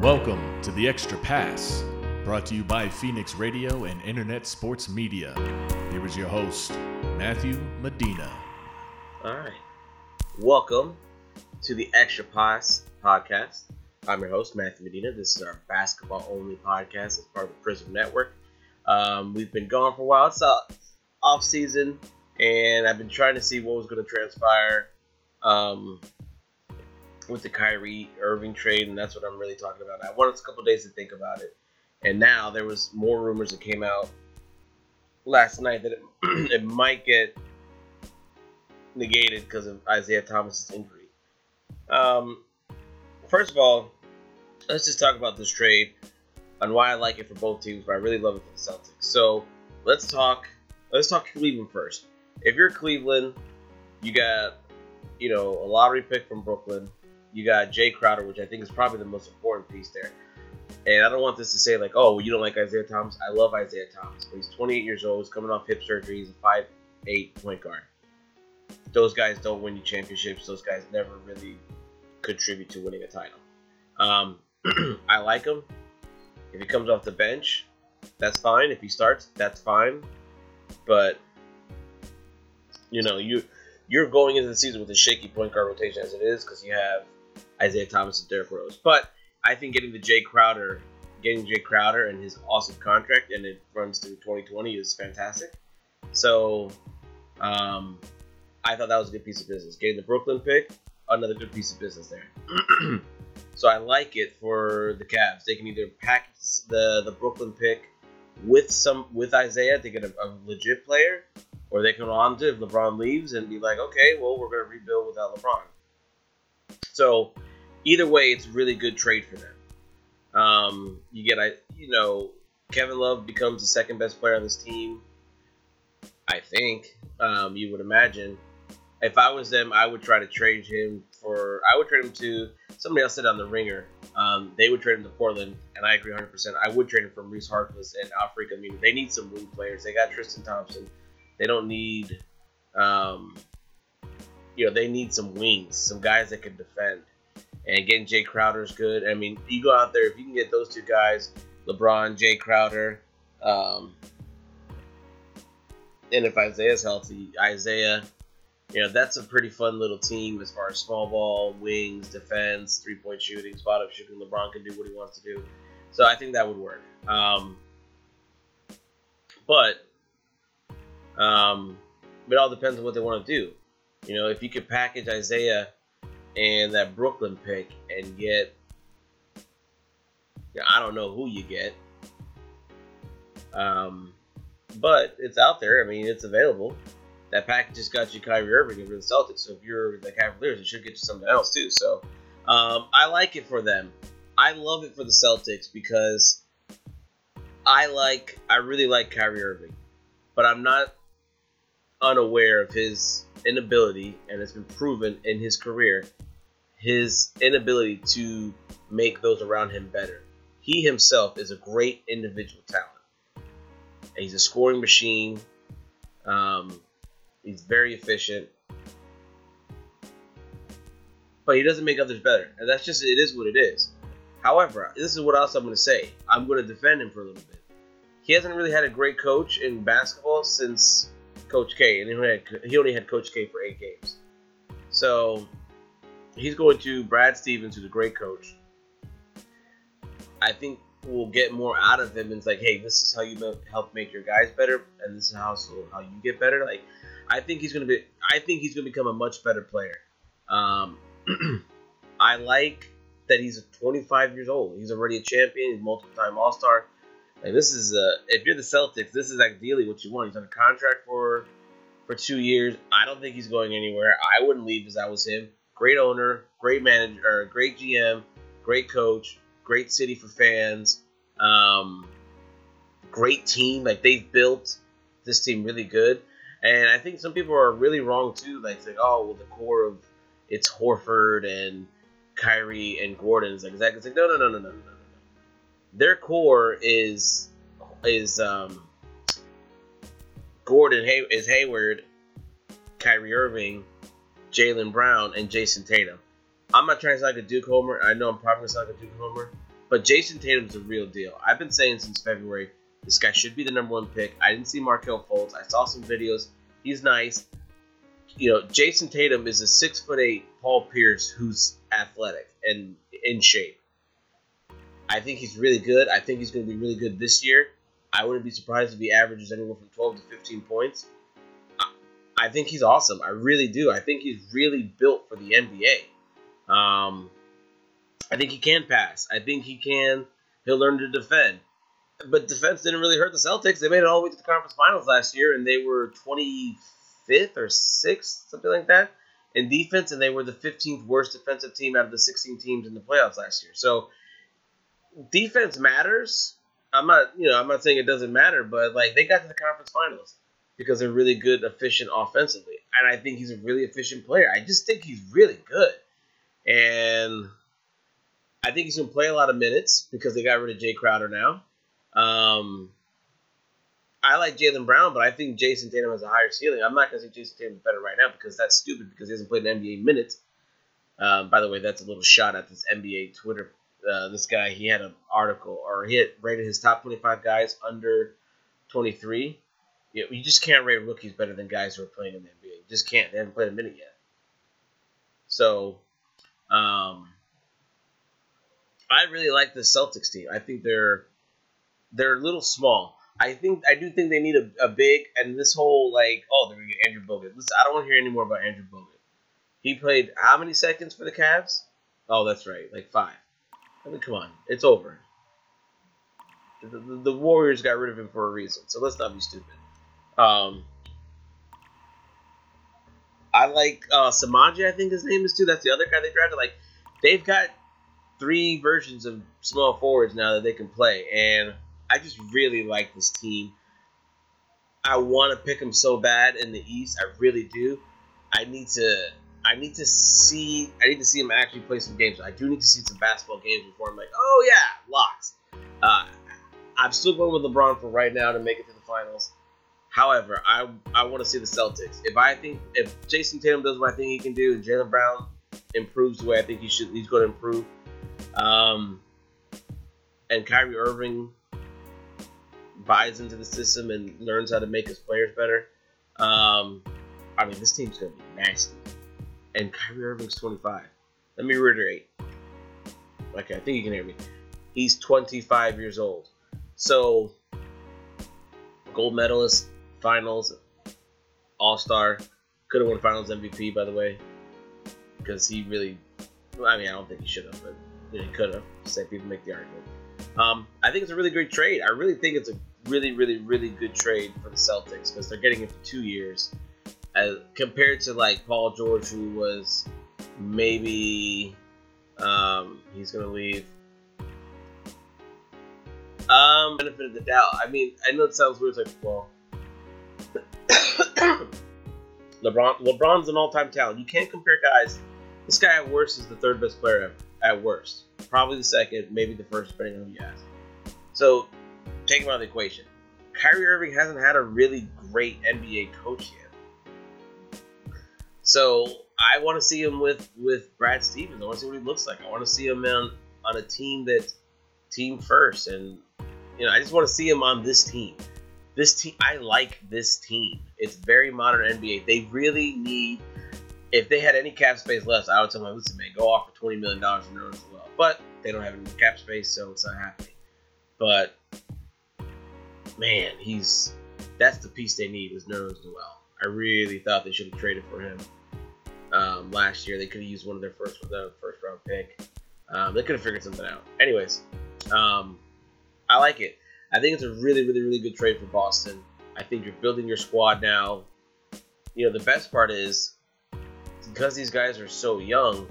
Welcome to the Extra Pass, brought to you by Phoenix Radio and Internet Sports Media. Here is your host, Matthew Medina. All right. Welcome to the Extra Pass podcast. I'm your host, Matthew Medina. This is our basketball only podcast as part of the Prism Network. Um, we've been gone for a while. It's off season, and I've been trying to see what was going to transpire um, with the Kyrie Irving trade, and that's what I'm really talking about. I wanted a couple days to think about it, and now there was more rumors that came out last night that it, it might get negated because of Isaiah Thomas's injury. Um, first of all, let's just talk about this trade and why I like it for both teams, but I really love it for the Celtics. So let's talk. Let's talk Cleveland first. If you're Cleveland, you got you know a lottery pick from Brooklyn. You got Jae Crowder, which I think is probably the most important piece there. And I don't want this to say like, oh, you don't like Isaiah Thomas. I love Isaiah Thomas, but he's 28 years old. He's coming off hip surgery. He's a 5'8 point guard. Those guys don't win you championships. Those guys never really contribute to winning a title. Um, I like him. If he comes off the bench, that's fine. If he starts, that's fine. But you know, you you're going into the season with a shaky point guard rotation as it is because you have Isaiah Thomas and Derrick Rose. But I think getting the Jae Crowder, getting Jae Crowder and his awesome contract, and it runs through 2020 is fantastic. So, um, I thought that was a good piece of business. Getting the Brooklyn pick, another good piece of business there. so I like it for the Cavs. They can either package the the Brooklyn pick with some with Isaiah to get a, a legit player, or they can on to if LeBron leaves and be like, okay, well we're gonna rebuild without LeBron. So either way, it's a really good trade for them. Um, you get, I you know, Kevin Love becomes the second best player on this team. I think um, you would imagine. If I was them, I would try to trade him for. I would trade him to somebody else said on the ringer. Um, they would trade him to Portland, and I agree 100. percent I would trade him for Reese Harkless and Al-Farouq Aminu. They need some wing players. They got Tristan Thompson. They don't need, um, you know, they need some wings, some guys that can defend. And getting Jae Crowder is good. I mean, you go out there if you can get those two guys, LeBron, Jae Crowder, um, and if Isaiah's healthy, Isaiah, you know, that's a pretty fun little team as far as small ball, wings, defense, three point shooting, spot up shooting. LeBron can do what he wants to do. So I think that would work. Um, but um, it all depends on what they want to do. You know, if you could package Isaiah and that Brooklyn pick and get, I don't know who you get. Um, but it's out there. I mean, it's available. That package just got you Kyrie Irving you're the Celtics. So if you're the Cavaliers, it should get you something else too. So um, I like it for them. I love it for the Celtics because I like, I really like Kyrie Irving, but I'm not unaware of his inability, and it's been proven in his career, his inability to make those around him better. He himself is a great individual talent. And he's a scoring machine. Um, he's very efficient. But he doesn't make others better. And that's just, it is what it is. However, this is what else I'm going to say. I'm going to defend him for a little bit. He hasn't really had a great coach in basketball since Coach K, and he only had, he only had Coach K for eight games. So he's going to Brad Stevens, who's a great coach. I think we'll get more out of him. And it's like, hey, this is how you help make your guys better, and this is how so how you get better. Like, I think he's gonna be. I think he's gonna become a much better player. Um, I like that he's 25 years old. He's already a champion. He's multiple time All Star. Like this is uh, if you're the Celtics, this is ideally what you want. He's on a contract for for two years. I don't think he's going anywhere. I wouldn't leave as I was him. Great owner, great manager, great GM, great coach, great city for fans, um, great team. Like they've built this team really good. And I think some people are really wrong too. Like, like oh, well, the core of it's Horford and Kyrie and Gordon. It's like, exactly. It's like, no, no, no, no, no, no their core is is um, Gordon Hay- is Hayward, Kyrie Irving, Jaylen Brown, and Jayson Tatum. I'm not trying to sound like a Duke homer. I know I'm probably gonna sound like a Duke homer, But Jayson Tatum's a real deal. I've been saying since February this guy should be the number one pick. I didn't see Markelle Fultz. I saw some videos. He's nice. You know, Jayson Tatum is a six foot eight Paul Pierce who's athletic and in shape. I think he's really good. I think he's going to be really good this year. I wouldn't be surprised if he averages anywhere from 12 to 15 points. I think he's awesome. I really do. I think he's really built for the NBA. Um, I think he can pass. I think he can. He'll learn to defend. But defense didn't really hurt the Celtics. They made it all the way to the conference finals last year, and they were 25th or 6th, something like that, in defense, and they were the 15th worst defensive team out of the 16 teams in the playoffs last year. So defense matters. I'm not, you know, I'm not saying it doesn't matter, but like they got to the conference finals because they're really good, efficient offensively, and I think he's a really efficient player. I just think he's really good, and I think he's gonna play a lot of minutes because they got rid of Jae Crowder now. Um, I like Jaylen Brown, but I think Jayson Tatum has a higher ceiling. I'm not gonna say Jayson Tatum is better right now because that's stupid because he hasn't played an NBA minute. Um, by the way, that's a little shot at this NBA Twitter uh, this guy he had an article or he had rated his top 25 guys under 23 you, you just can't rate rookies better than guys who are playing in the nba you just can't they haven't played a minute yet so um, i really like the celtics team i think they're they're a little small I think I do think they need a, a big and this whole like oh they're gonna get Andrew Bogut. Listen, I don't want to hear any more about Andrew Bogut. He played how many seconds for the Cavs? Oh, that's right, like five. I mean, come on, it's over. The, the, the, Warriors got rid of him for a reason, so let's not be stupid. Um, I like uh, Samaje, I think his name is too. That's the other guy they drafted. Like, they've got three versions of small forwards now that they can play, and I just really like this team. I want to pick them so bad in the East. I really do. I need to I need to see. I need to see him actually play some games. I do need to see some basketball games before I'm like, oh yeah, locks. Uh, I'm still going with LeBron for right now to make it to the finals. However, I I want to see the Celtics. If I think if Jayson Tatum does what I think he can do, and Jaylen Brown improves the way I think he should, he's going to improve. Um, and Kyrie Irving buys into the system and learns how to make his players better. Um, I mean, this team's going to be nasty and Kyrie Irving's 25. Let me reiterate. Okay, I think you can hear me. He's 25 years old. So, gold medalist, finals, all star. Could have won finals MVP, by the way. Because he really, I mean, I don't think he should have, but he could have. Say people make the argument. Um, I think it's a really great trade. I really think it's a really, really, really good trade for the Celtics because they're getting it for two years as compared to like Paul George, who was maybe um, he's gonna leave. Um, benefit of the doubt. I mean, I know it sounds weird. It's like, well, LeBron. LeBron's an all-time talent. You can't compare guys. This guy at worst is the third best player ever. At worst, probably the second, maybe the first, depending on who you ask. So, take him out of the equation. Kyrie Irving hasn't had a really great NBA coach yet. So I want to see him with with Brad Stevens. I want to see what he looks like. I want to see him on on a team that team first, and you know I just want to see him on this team. This team, I like this team. It's very modern NBA. They really need. If they had any cap space left, I would tell them, listen, man, go off for twenty million dollars for Nerlens Noel. But they don't have any cap space, so it's not happening. But man, he's that's the piece they need is Nerlens Noel. I really thought they should have traded for him um, last year. They could have used one of their first first round pick. Um, they could have figured something out. Anyways, um, I like it. I think it's a really, really, really good trade for Boston. I think you're building your squad now. You know, the best part is because these guys are so young.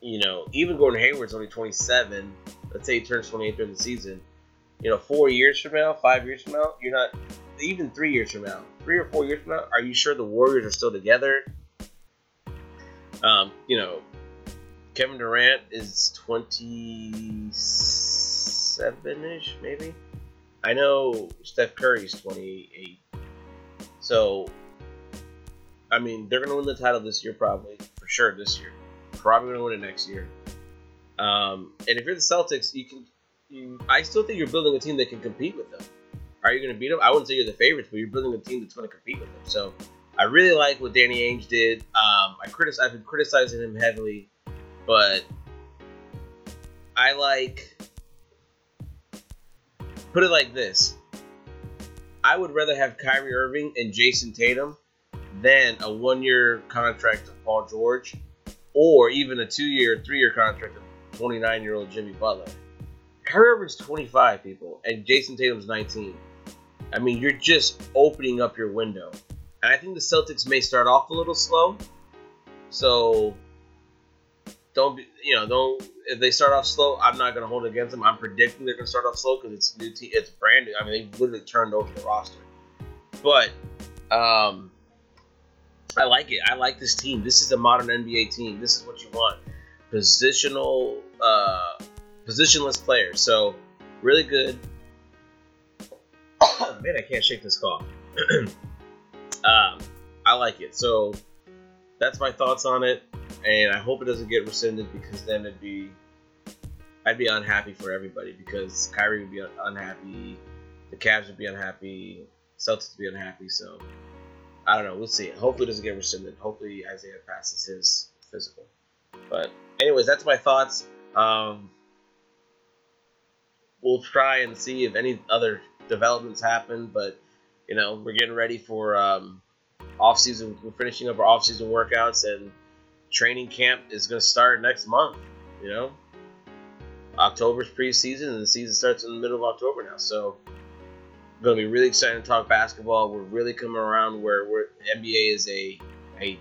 You know, even Gordon Hayward's only 27. Let's say he turns 28 during the season. You know, four years from now, five years from now, you're not even three years from now, three or four years from now, are you sure the Warriors are still together? Um, you know, Kevin Durant is 27 ish, maybe. I know Steph Curry's 28. So, I mean, they're going to win the title this year, probably. For sure, this year. Probably going to win it next year. Um, and if you're the Celtics, you can. You, I still think you're building a team that can compete with them. Are you going to beat them? I wouldn't say you're the favorites, but you're building a team that's going to compete with them. So I really like what Danny Ainge did. Um, I critic- I've been criticizing him heavily, but I like. Put it like this: I would rather have Kyrie Irving and Jayson Tatum than a one-year contract of Paul George, or even a two-year, three-year contract of 29-year-old Jimmy Butler. Kyrie Irving's 25, people, and Jayson Tatum's 19. I mean, you're just opening up your window. And I think the Celtics may start off a little slow. So don't be, you know, don't if they start off slow, I'm not gonna hold against them. I'm predicting they're gonna start off slow because it's new team, it's brand new. I mean, they literally turned over the roster. But um, I like it. I like this team. This is a modern NBA team. This is what you want. Positional, uh, positionless players. So really good. Man, I can't shake this cough. um, I like it. So that's my thoughts on it, and I hope it doesn't get rescinded because then it'd be I'd be unhappy for everybody because Kyrie would be unhappy, the Cavs would be unhappy, Celtics would be unhappy. So I don't know. We'll see. Hopefully, it doesn't get rescinded. Hopefully, Isaiah passes his physical. But anyways, that's my thoughts. Um, we'll try and see if any other developments happen. But you know, we're getting ready for um, off season. We're finishing up our off season workouts, and training camp is going to start next month. You know, October's preseason, and the season starts in the middle of October now. So, going to be really excited to talk basketball. We're really coming around where we're, NBA is a a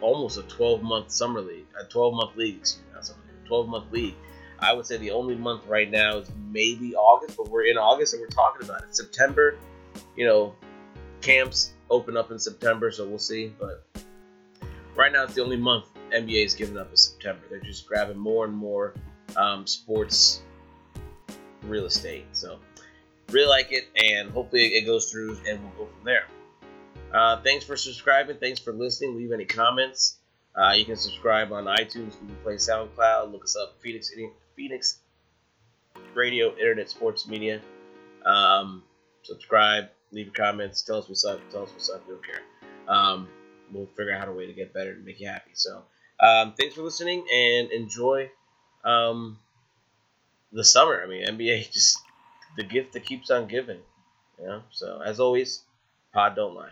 almost a 12 month summer league, a 12 month league, excuse me, not summer league, 12 month league. I would say the only month right now is maybe August, but we're in August and we're talking about it. September, you know, camps open up in September, so we'll see. But right now, it's the only month NBA is giving up is September. They're just grabbing more and more um, sports real estate. So really like it, and hopefully it goes through, and we'll go from there. Uh, thanks for subscribing. Thanks for listening. Leave any comments. Uh, you can subscribe on iTunes, Google Play, SoundCloud. Look us up, Phoenix Phoenix Radio, Internet Sports Media. Um, subscribe, leave comments, tell us what's up, tell us what's up. We don't care. Um, we'll figure out how to way to get better and make you happy. So, um, thanks for listening and enjoy um, the summer. I mean, NBA just the gift that keeps on giving. You know. So as always, pod don't lie.